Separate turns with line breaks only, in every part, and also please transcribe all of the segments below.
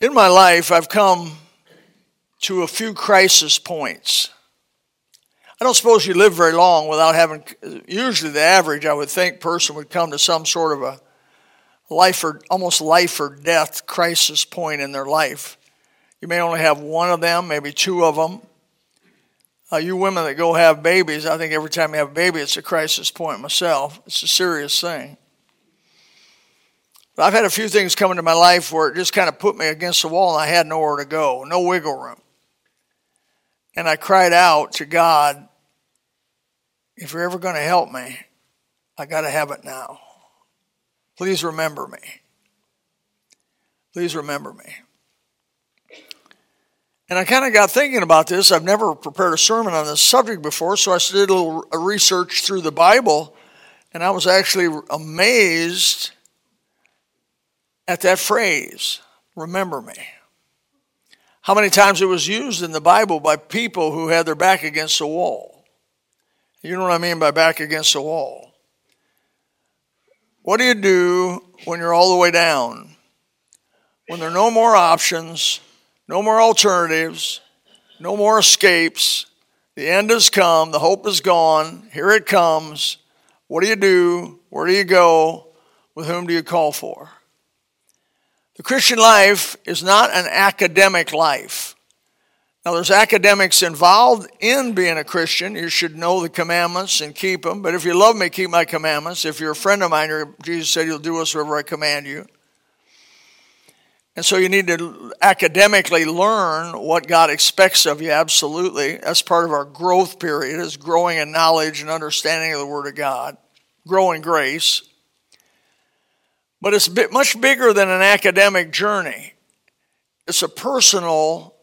In my life, I've come to a few crisis points. I don't suppose you live very long without having, usually the average, I would think, person would come to some sort of a life or almost life or death crisis point in their life. You may only have one of them, maybe two of them. Uh, you women that go have babies, I think every time you have a baby, it's a crisis point myself. It's a serious thing. But I've had a few things come into my life where it just kind of put me against the wall and I had nowhere to go, no wiggle room. And I cried out to God, if you're ever going to help me, I got to have it now. Please remember me. Please remember me. And I kind of got thinking about this. I've never prepared a sermon on this subject before, so I did a little research through the Bible, and I was actually amazed at that phrase, remember me. How many times it was used in the Bible by people who had their back against the wall. You know what I mean by back against the wall. What do you do when you're all the way down? When there are no more options, no more alternatives, no more escapes, the end has come, the hope is gone, here it comes. What do you do? Where do you go? With whom do you call for? The Christian life is not an academic life. Now, there's academics involved in being a Christian. You should know the commandments and keep them. But if you love me, keep my commandments. If you're a friend of mine, Jesus said, You'll do whatsoever I command you. And so you need to academically learn what God expects of you, absolutely. That's part of our growth period, is growing in knowledge and understanding of the Word of God, growing grace. But it's bit, much bigger than an academic journey. It's a personal,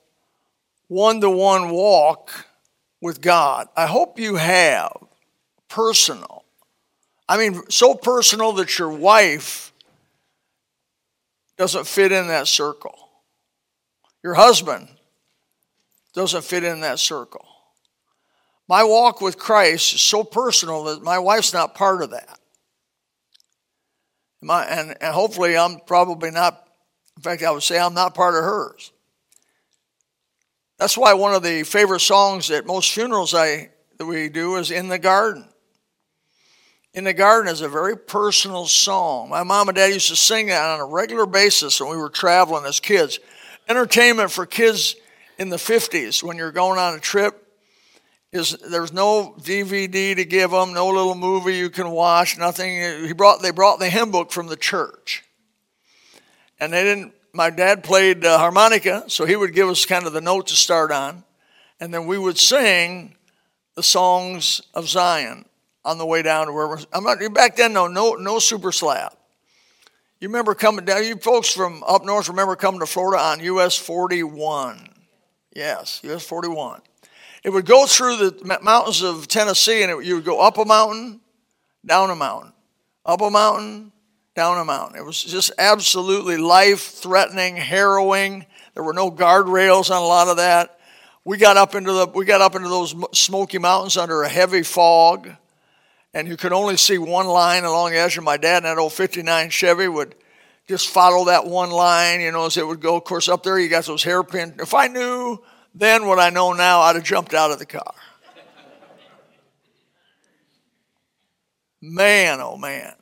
one to one walk with God. I hope you have personal. I mean, so personal that your wife doesn't fit in that circle. Your husband doesn't fit in that circle. My walk with Christ is so personal that my wife's not part of that. And, and hopefully, I'm probably not, in fact, I would say I'm not part of hers. That's why one of the favorite songs at most funerals I, that we do is In the Garden. In the Garden is a very personal song. My mom and dad used to sing that on a regular basis when we were traveling as kids. Entertainment for kids in the 50s when you're going on a trip is there's no DVD to give them, no little movie you can watch, nothing. He brought they brought the hymn book from the church, and they didn't. My dad played uh, harmonica, so he would give us kind of the note to start on, and then we would sing the songs of Zion on the way down to where we're. I'm not back then. No, no, no super slab. You remember coming down? You folks from up north remember coming to Florida on US 41? Yes, US 41 it would go through the mountains of Tennessee and it, you would go up a mountain, down a mountain, up a mountain, down a mountain. It was just absolutely life threatening, harrowing. There were no guardrails on a lot of that. We got up into the we got up into those smoky mountains under a heavy fog, and you could only see one line along the edge. of my dad in that old '59 Chevy would just follow that one line, you know, as it would go. Of course, up there you got those hairpin. If I knew then, what I know now, I'd have jumped out of the car. Man, oh man.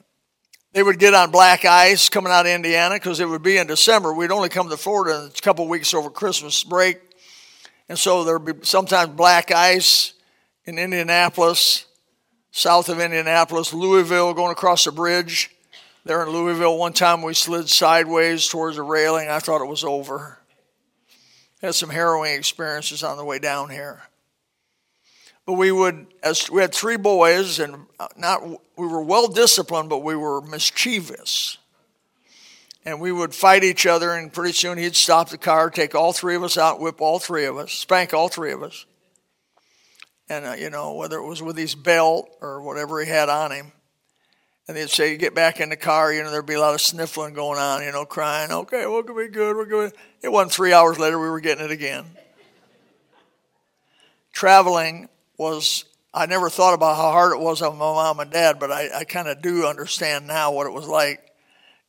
They would get on black ice coming out of Indiana because it would be in December. We'd only come to Florida a couple weeks over Christmas break. And so there'd be sometimes black ice in Indianapolis, south of Indianapolis, Louisville, going across the bridge. There in Louisville, one time we slid sideways towards a railing. I thought it was over had some harrowing experiences on the way down here. But we would, as we had three boys, and not we were well disciplined, but we were mischievous. And we would fight each other, and pretty soon he'd stop the car, take all three of us out, whip all three of us, spank all three of us. And, uh, you know, whether it was with his belt or whatever he had on him. And they'd say, you get back in the car, you know, there'd be a lot of sniffling going on, you know, crying, okay, we're going to be good, we're going It wasn't three hours later, we were getting it again. Traveling was, I never thought about how hard it was on my mom and dad, but I, I kind of do understand now what it was like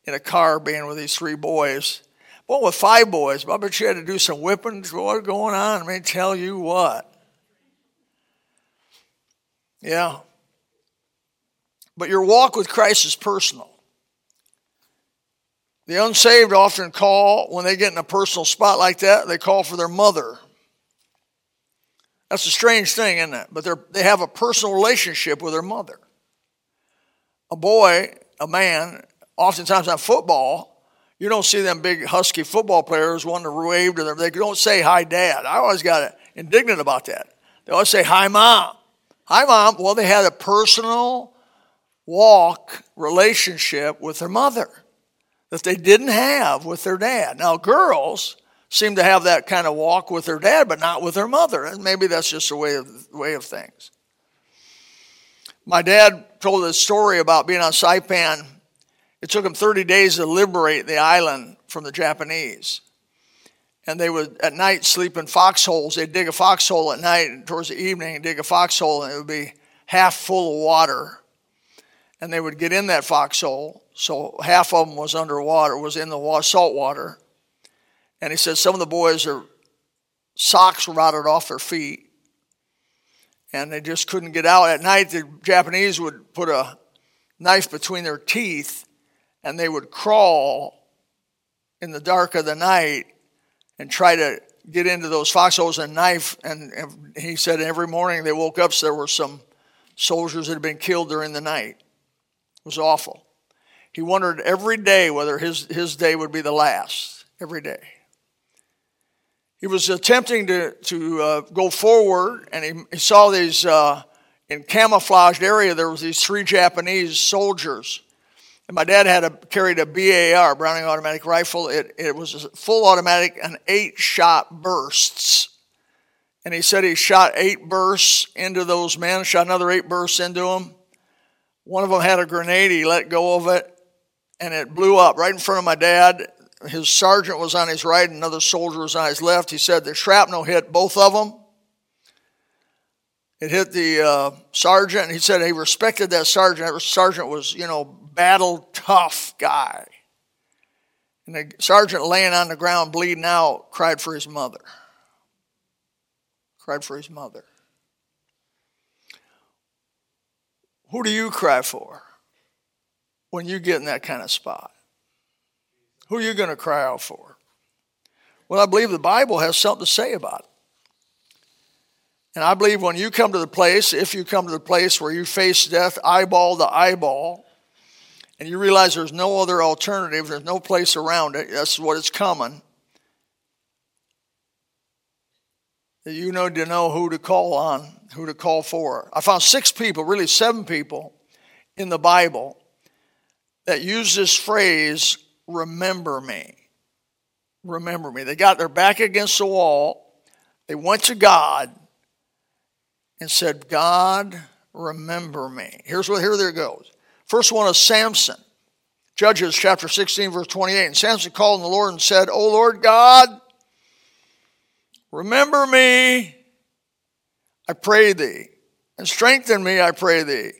in a car being with these three boys. Well, with five boys, I bet you had to do some whipping. What's going on? Let me tell you what. Yeah. But your walk with Christ is personal. The unsaved often call, when they get in a personal spot like that, they call for their mother. That's a strange thing, isn't it? But they have a personal relationship with their mother. A boy, a man, oftentimes on football, you don't see them big husky football players wanting to wave to them. They don't say hi, dad. I always got indignant about that. They always say hi, mom. Hi, mom. Well, they had a personal walk relationship with their mother that they didn't have with their dad. Now, girls seem to have that kind of walk with their dad, but not with their mother. And maybe that's just a way of, way of things. My dad told a story about being on Saipan. It took him 30 days to liberate the island from the Japanese. And they would at night sleep in foxholes. They'd dig a foxhole at night, and towards the evening, dig a foxhole, and it would be half full of water. And they would get in that foxhole, so half of them was underwater, was in the salt water and he said some of the boys are socks rotted off their feet and they just couldn't get out. At night, the Japanese would put a knife between their teeth and they would crawl in the dark of the night and try to get into those foxholes and knife. And, and he said every morning they woke up, so there were some soldiers that had been killed during the night. Was awful. He wondered every day whether his, his day would be the last, every day. He was attempting to, to uh, go forward, and he, he saw these, uh, in camouflaged area, there was these three Japanese soldiers. And my dad had a, carried a BAR, Browning automatic rifle. It, it was a full automatic and eight shot bursts. And he said he shot eight bursts into those men, shot another eight bursts into them. One of them had a grenade. He let go of it, and it blew up right in front of my dad his sergeant was on his right, another soldier was on his left. He said the shrapnel hit both of them. It hit the uh, sergeant. He said he respected that sergeant. That sergeant was, you know, battle tough guy. And the sergeant laying on the ground bleeding out cried for his mother. Cried for his mother. Who do you cry for when you get in that kind of spot? Who are you going to cry out for? Well, I believe the Bible has something to say about it. And I believe when you come to the place, if you come to the place where you face death eyeball to eyeball, and you realize there's no other alternative, there's no place around it, that's what it's coming, you need to know who to call on, who to call for. I found six people, really seven people, in the Bible that use this phrase remember me. Remember me. They got their back against the wall. They went to God and said, God, remember me. Here's what, here there goes. First one is Samson. Judges chapter 16, verse 28. And Samson called on the Lord and said, O Lord God, remember me, I pray thee, and strengthen me, I pray thee.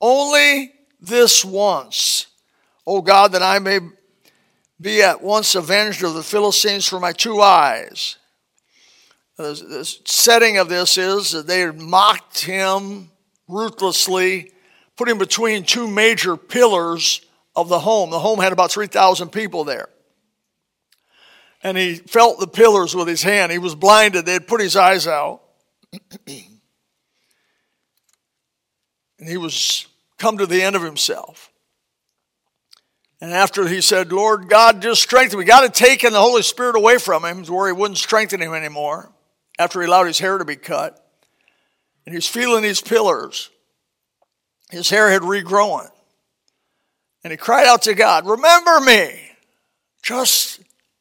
Only this once, O God, that I may be at once avenged of the Philistines for my two eyes. The setting of this is that they mocked him ruthlessly, put him between two major pillars of the home. The home had about 3,000 people there. And he felt the pillars with his hand. He was blinded. They had put his eyes out. and he was come to the end of himself. And after he said, Lord God, just strengthen me. God had taken the Holy Spirit away from him to where he wouldn't strengthen him anymore after he allowed his hair to be cut. And he's feeling these pillars. His hair had regrown. And he cried out to God, Remember me just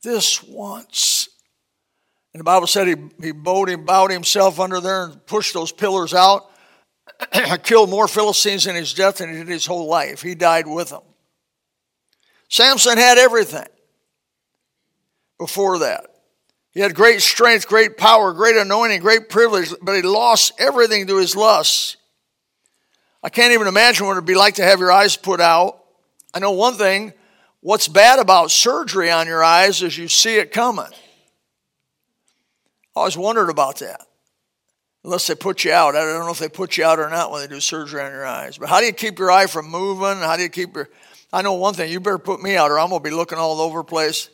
this once. And the Bible said he, he bowed, him, bowed himself under there and pushed those pillars out. killed more Philistines in his death than he did his whole life. He died with them. Samson had everything before that. He had great strength, great power, great anointing, great privilege, but he lost everything to his lusts. I can't even imagine what it would be like to have your eyes put out. I know one thing what's bad about surgery on your eyes is you see it coming. I always wondered about that. Unless they put you out. I don't know if they put you out or not when they do surgery on your eyes. But how do you keep your eye from moving? How do you keep your. I know one thing, you better put me out or I'm going to be looking all over the place.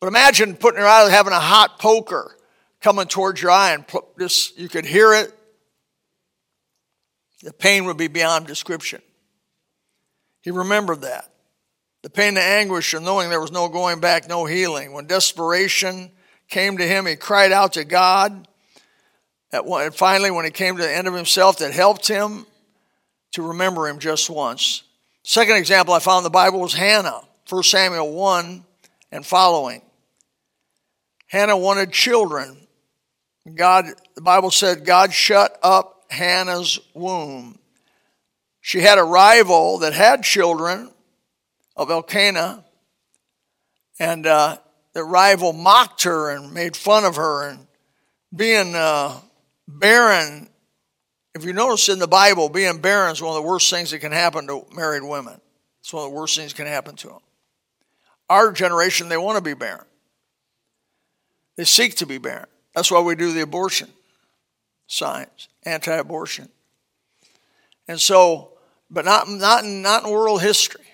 But imagine putting your eye, having a hot poker coming towards your eye and just, you could hear it. The pain would be beyond description. He remembered that. The pain and anguish of knowing there was no going back, no healing. When desperation came to him, he cried out to God. And finally, when he came to the end of himself, that helped him to remember him just once. Second example I found in the Bible was Hannah, 1 Samuel 1 and following. Hannah wanted children. God, the Bible said, God shut up Hannah's womb. She had a rival that had children of Elkanah, and uh, the rival mocked her and made fun of her. And being uh, barren, if you notice in the Bible, being barren is one of the worst things that can happen to married women. It's one of the worst things that can happen to them. Our generation, they want to be barren. They seek to be barren. That's why we do the abortion signs, anti abortion. And so, but not, not, in, not in world history.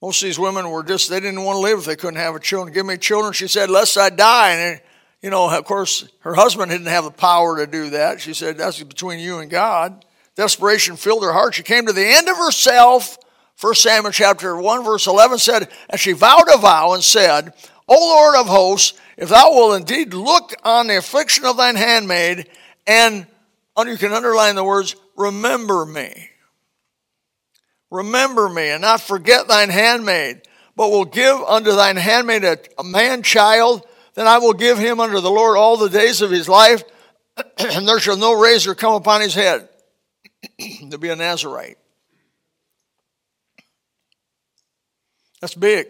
Most of these women were just, they didn't want to live if they couldn't have a children. Give me children, she said, lest I die. And, you know, of course, her husband didn't have the power to do that. She said, that's between you and God. Desperation filled her heart. She came to the end of herself. 1 Samuel chapter 1, verse 11 said, And she vowed a vow and said, O Lord of hosts, if thou wilt indeed look on the affliction of thine handmaid, and you can underline the words, remember me remember me and not forget thine handmaid, but will give unto thine handmaid a, a man child, then I will give him unto the Lord all the days of his life, and there shall no razor come upon his head to be a Nazarite. That's big.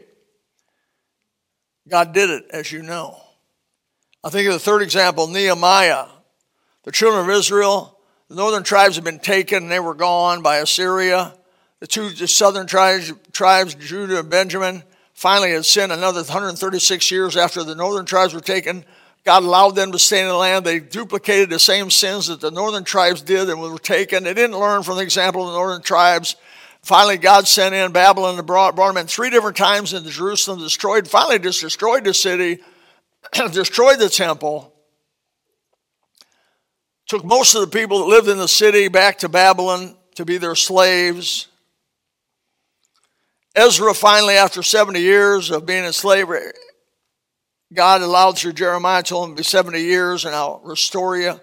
God did it, as you know. I think of the third example, Nehemiah. The children of Israel, the northern tribes had been taken and they were gone by Assyria the two the southern tribes, tribes, Judah and Benjamin, finally had sinned another 136 years after the northern tribes were taken. God allowed them to stay in the land. They duplicated the same sins that the northern tribes did and were taken. They didn't learn from the example of the northern tribes. Finally, God sent in Babylon and brought, brought them in three different times into Jerusalem, destroyed, finally just destroyed the city, destroyed the temple, took most of the people that lived in the city back to Babylon to be their slaves. Ezra finally, after 70 years of being in slavery, God allowed through Jeremiah, told him to be 70 years and I'll restore you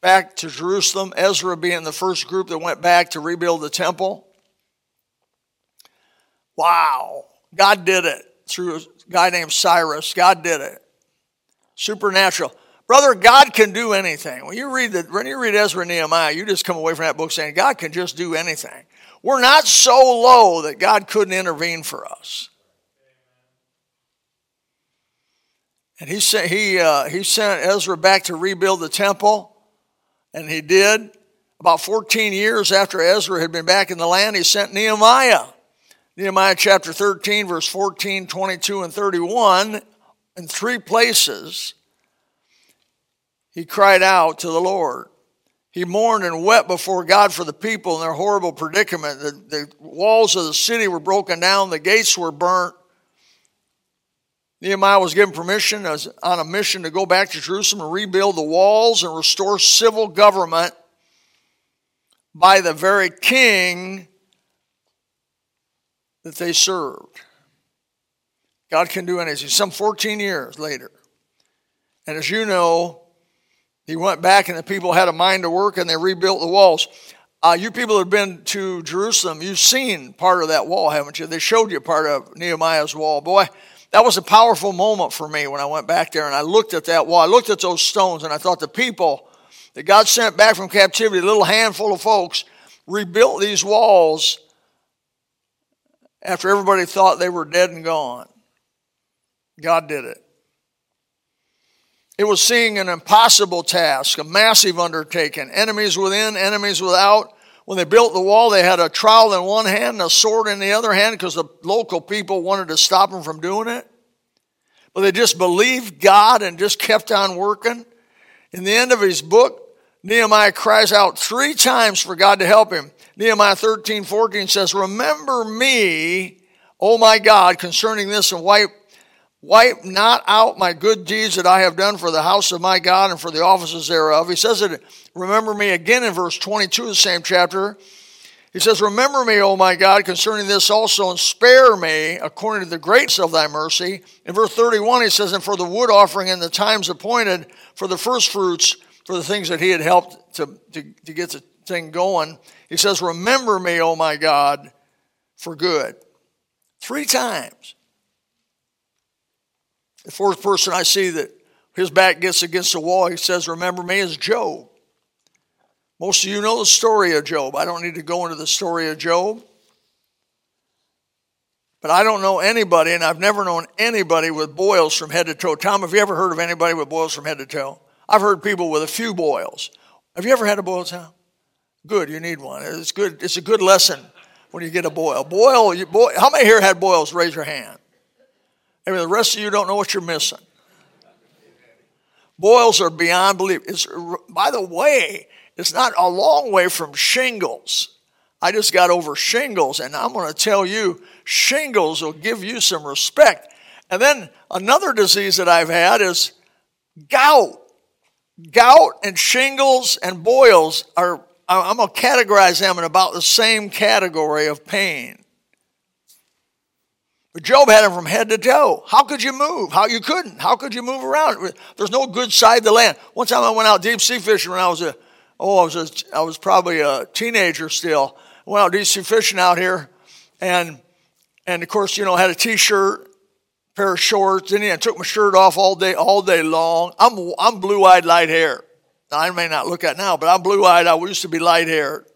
back to Jerusalem. Ezra being the first group that went back to rebuild the temple. Wow. God did it through a guy named Cyrus. God did it. Supernatural. Brother, God can do anything. When you read the, when you read Ezra and Nehemiah, you just come away from that book saying God can just do anything. We're not so low that God couldn't intervene for us. And he sent, he, uh, he sent Ezra back to rebuild the temple, and he did. About 14 years after Ezra had been back in the land, he sent Nehemiah. Nehemiah chapter 13, verse 14, 22, and 31, in three places, he cried out to the Lord. He mourned and wept before God for the people in their horrible predicament. The, the walls of the city were broken down, the gates were burnt. Nehemiah was given permission as, on a mission to go back to Jerusalem and rebuild the walls and restore civil government by the very king that they served. God can do anything. Some 14 years later. And as you know, he went back and the people had a mind to work and they rebuilt the walls. Uh, you people have been to Jerusalem, you've seen part of that wall, haven't you? They showed you part of Nehemiah's wall. Boy, that was a powerful moment for me when I went back there and I looked at that wall. I looked at those stones and I thought the people that God sent back from captivity, a little handful of folks, rebuilt these walls after everybody thought they were dead and gone. God did it. It was seeing an impossible task, a massive undertaking, enemies within, enemies without, when they built the wall, they had a trowel in one hand and a sword in the other hand because the local people wanted to stop them from doing it. But they just believed God and just kept on working. In the end of his book, Nehemiah cries out three times for God to help him. Nehemiah 13, 14 says, Remember me, O my God, concerning this, and wipe, wipe not out my good deeds that I have done for the house of my God and for the offices thereof. He says it, remember me again in verse 22 of the same chapter. He says, Remember me, O my God, concerning this also, and spare me according to the greatness of thy mercy. In verse 31, he says, And for the wood offering in the times appointed, for the first fruits, for the things that he had helped to, to, to get the thing going. He says, Remember me, O my God, for good. Three times. The fourth person I see that his back gets against the wall, he says, Remember me, is Job. Most of you know the story of Job. I don't need to go into the story of Job. But I don't know anybody, and I've never known anybody with boils from head to toe. Tom, have you ever heard of anybody with boils from head to toe? I've heard people with a few boils. Have you ever had a boil, Tom? Good, you need one. It's good. It's a good lesson when you get a boil. Boil, you, boil how many here had boils? Raise your hand. I mean, the rest of you don't know what you're missing. Boils are beyond belief. It's, by the way, it's not a long way from shingles. I just got over shingles, and I'm going to tell you, shingles will give you some respect. And then another disease that I've had is gout. Gout and shingles and boils are I'm going to categorize them in about the same category of pain. But Job had him from head to toe. How could you move? How you couldn't? How could you move around? There's no good side of the land. One time I went out deep sea fishing when I was a oh I was a, I was probably a teenager still. I went out deep sea fishing out here, and and of course you know had a t-shirt, pair of shorts, and I took my shirt off all day all day long. I'm I'm blue eyed light hair. I may not look at now, but I'm blue eyed. I used to be light haired.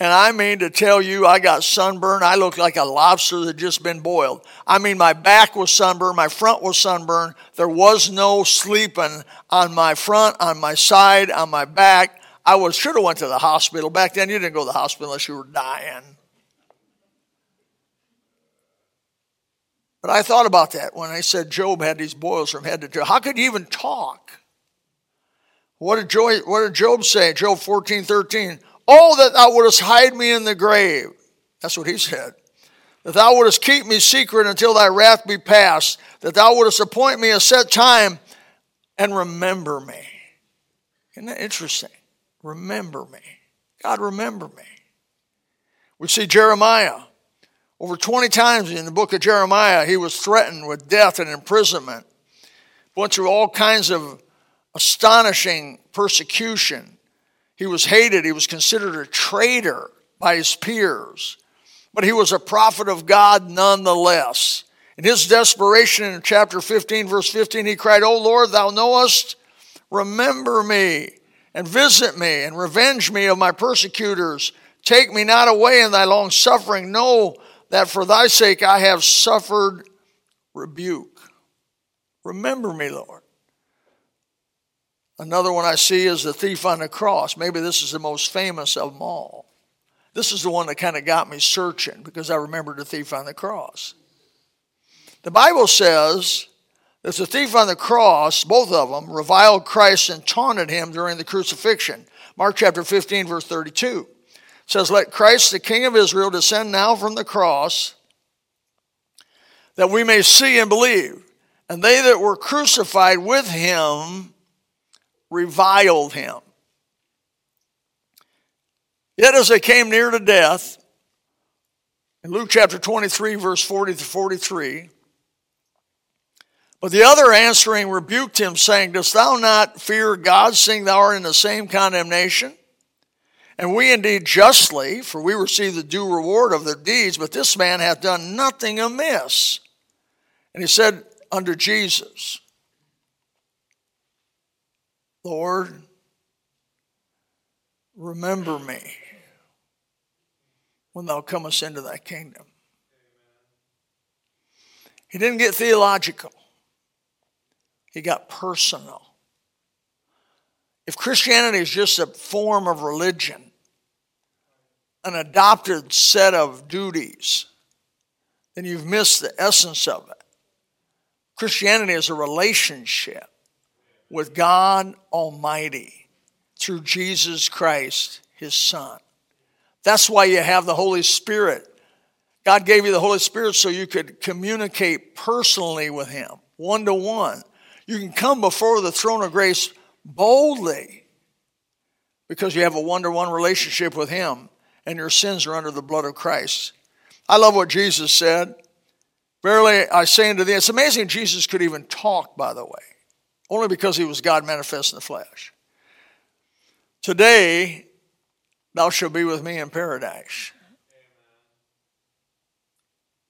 And I mean to tell you, I got sunburned. I looked like a lobster that just been boiled. I mean, my back was sunburned, my front was sunburned. There was no sleeping on my front, on my side, on my back. I was should have went to the hospital. Back then, you didn't go to the hospital unless you were dying. But I thought about that when I said Job had these boils from head to toe. How could you even talk? What did, Job, what did Job say? Job 14, 13. Oh, that thou wouldest hide me in the grave. That's what he said. That thou wouldest keep me secret until thy wrath be past. That thou wouldest appoint me a set time and remember me. Isn't that interesting? Remember me. God, remember me. We see Jeremiah. Over 20 times in the book of Jeremiah, he was threatened with death and imprisonment. Went through all kinds of astonishing persecution. He was hated, he was considered a traitor by his peers, but he was a prophet of God nonetheless. In his desperation in chapter 15, verse 15, he cried, O Lord, thou knowest, remember me and visit me and revenge me of my persecutors. Take me not away in thy long suffering. Know that for thy sake I have suffered rebuke. Remember me, Lord. Another one I see is the thief on the cross. Maybe this is the most famous of them all. This is the one that kind of got me searching because I remembered the thief on the cross. The Bible says that the thief on the cross, both of them, reviled Christ and taunted him during the crucifixion. Mark chapter 15, verse 32 says, Let Christ, the King of Israel, descend now from the cross that we may see and believe. And they that were crucified with him reviled him. Yet as they came near to death, in Luke chapter 23, verse 40 to 43, but the other answering rebuked him, saying, Dost thou not fear God, seeing thou art in the same condemnation? And we indeed justly, for we receive the due reward of their deeds, but this man hath done nothing amiss. And he said unto Jesus, Lord, remember me when thou comest into thy kingdom. He didn't get theological, he got personal. If Christianity is just a form of religion, an adopted set of duties, then you've missed the essence of it. Christianity is a relationship with God Almighty through Jesus Christ, His Son. That's why you have the Holy Spirit. God gave you the Holy Spirit so you could communicate personally with Him, one to one. You can come before the throne of grace boldly because you have a one to one relationship with Him and your sins are under the blood of Christ. I love what Jesus said. Verily, I say unto thee, it's amazing Jesus could even talk, by the way, only because he was God manifest in the flesh. Today, thou shalt be with me in paradise.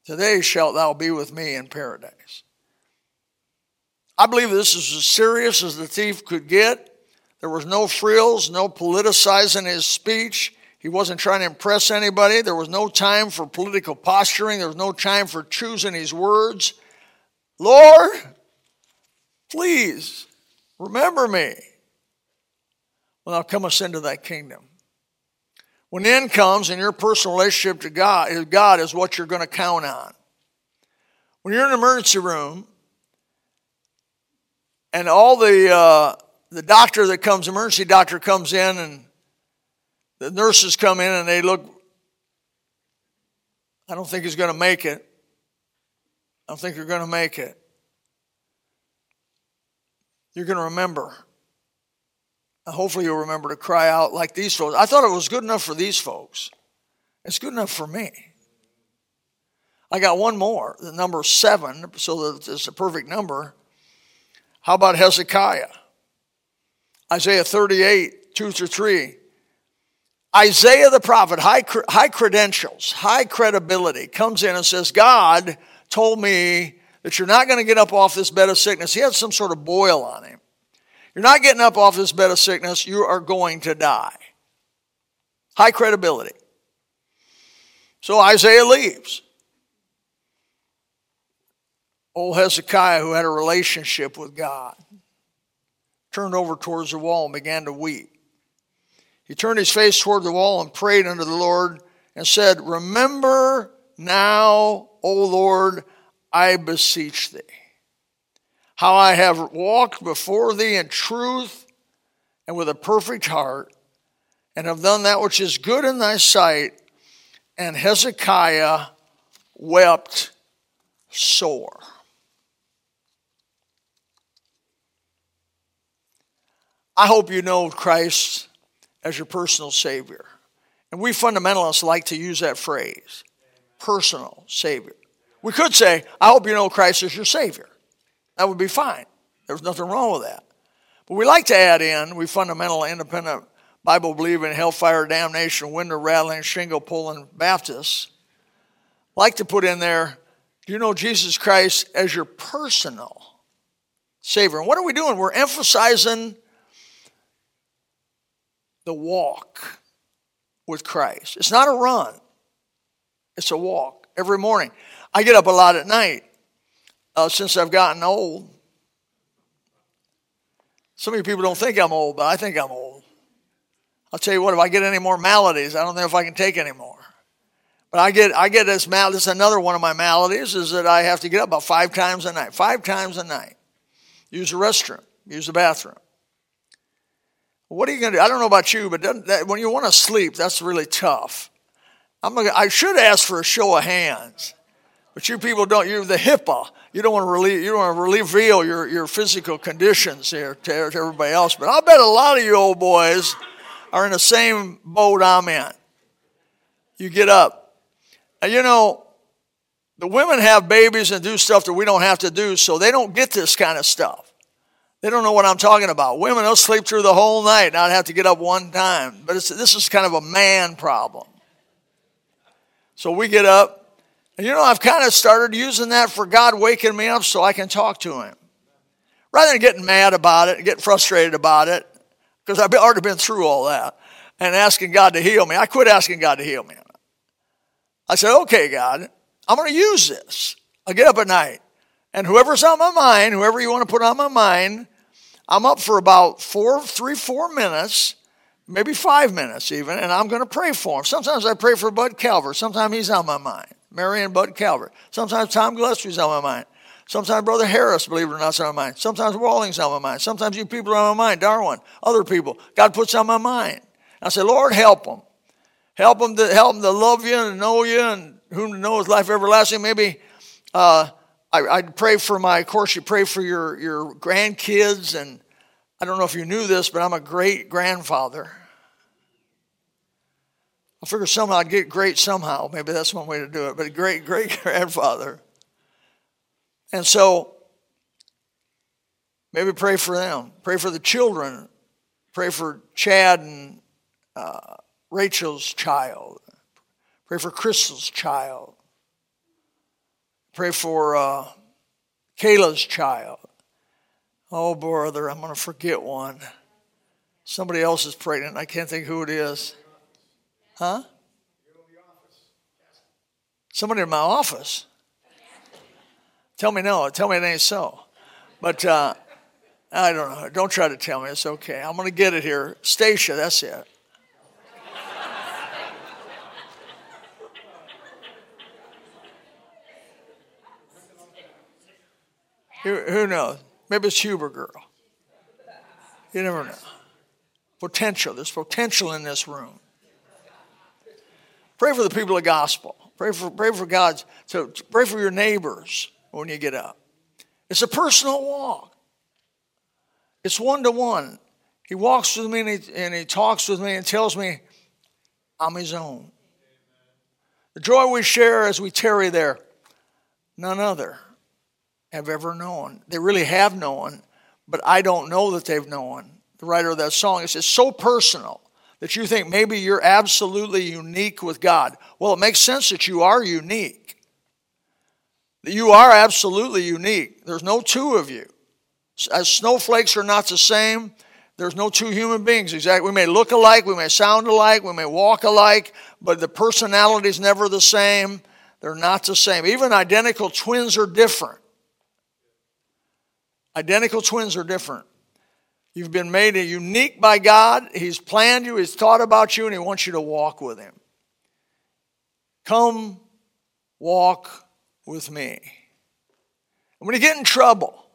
Today shalt thou be with me in paradise. I believe this is as serious as the thief could get. There was no frills, no politicizing his speech. He wasn't trying to impress anybody. There was no time for political posturing. There was no time for choosing his words. Lord, please remember me when thou comest into thy kingdom. When the end comes and your personal relationship to God, God is what you're going to count on. When you're in an emergency room and all the uh, the doctor that comes, emergency doctor comes in and the nurses come in and they look, I don't think he's going to make it. I don't think you're going to make it. You're going to remember. Hopefully, you'll remember to cry out like these folks. I thought it was good enough for these folks. It's good enough for me. I got one more, the number seven, so that it's a perfect number. How about Hezekiah? Isaiah 38, 2 through 3. Isaiah the prophet, high, high credentials, high credibility, comes in and says, God told me that you're not going to get up off this bed of sickness. He had some sort of boil on him. You're not getting up off this bed of sickness. You are going to die. High credibility. So Isaiah leaves. Old Hezekiah, who had a relationship with God, turned over towards the wall and began to weep. He turned his face toward the wall and prayed unto the Lord and said, Remember now, O Lord, I beseech thee, how I have walked before thee in truth and with a perfect heart, and have done that which is good in thy sight. And Hezekiah wept sore. I hope you know Christ as your personal Savior. And we fundamentalists like to use that phrase personal Savior. We could say, I hope you know Christ as your Savior. That would be fine. There's nothing wrong with that. But we like to add in, we fundamental, independent, Bible believing, hellfire, damnation, window rattling, shingle pulling Baptists like to put in there, do you know Jesus Christ as your personal Savior? And what are we doing? We're emphasizing the walk with Christ. It's not a run, it's a walk every morning. I get up a lot at night uh, since I've gotten old. Some of you people don't think I'm old, but I think I'm old. I'll tell you what, if I get any more maladies, I don't know if I can take any more. But I get I get this mal this is another one of my maladies is that I have to get up about five times a night. Five times a night. Use the restroom, use the bathroom. What are you going to do? I don't know about you, but that, when you want to sleep, that's really tough. I'm gonna, I should ask for a show of hands, but you people don't. You're the HIPAA. You don't want to relieve. You don't want to reveal your, your physical conditions here to, everybody else. But I'll bet a lot of you old boys are in the same boat I'm in. You get up, and you know the women have babies and do stuff that we don't have to do, so they don't get this kind of stuff. They don't know what I'm talking about. Women, they'll sleep through the whole night, not have to get up one time. But this is kind of a man problem. So we get up, and you know, I've kind of started using that for God waking me up so I can talk to Him. Rather than getting mad about it, getting frustrated about it, because I've already been through all that, and asking God to heal me. I quit asking God to heal me. I said, okay, God, I'm going to use this. I get up at night. And whoever's on my mind, whoever you want to put on my mind, I'm up for about four, three, four minutes. maybe five minutes even, and I'm going to pray for him. Sometimes I pray for Bud Calvert. Sometimes he's on my mind. Mary and Bud Calvert. Sometimes Tom Gillespie's on my mind. Sometimes Brother Harris, believe it or not, is on my mind. Sometimes Walling's on my mind. Sometimes you people are on my mind. Darwin, other people. God puts on my mind. I say, Lord, help them. Help them to help them to love you and know you and whom to know is life everlasting. Maybe uh, I, I'd pray for my, of course, you pray for your, your grandkids. And I don't know if you knew this, but I'm a great grandfather. I figure somehow I'd get great somehow. Maybe that's one way to do it, but a great great grandfather. And so maybe pray for them. Pray for the children. Pray for Chad and uh, Rachel's child. Pray for Crystal's child. Pray for uh, Kayla's child. Oh, brother, I'm going to forget one. Somebody else is pregnant. I can't think who it is. Huh? Somebody in my office. Tell me no. Tell me it ain't so. But uh, I don't know. Don't try to tell me. It's okay. I'm going to get it here. Stacia, that's it. who, who knows? Maybe it's Huber girl. You never know. Potential. There's potential in this room. Pray for the people of gospel. Pray for, pray for God's, so pray for your neighbors when you get up. It's a personal walk. It's one to one. He walks with me and he, and he talks with me and tells me I'm his own. The joy we share as we tarry there, none other have ever known. They really have known, but I don't know that they've known. The writer of that song, it says, so personal that you think maybe you're absolutely unique with God. Well, it makes sense that you are unique. That you are absolutely unique. There's no two of you. As snowflakes are not the same, there's no two human beings exactly. We may look alike, we may sound alike, we may walk alike, but the personality is never the same. They're not the same. Even identical twins are different. Identical twins are different. You've been made unique by God. He's planned you, He's thought about you, and He wants you to walk with Him. Come walk with me. And when you get in trouble,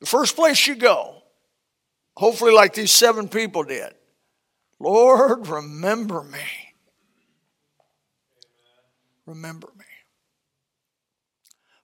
the first place you go, hopefully, like these seven people did, Lord, remember me. Remember me.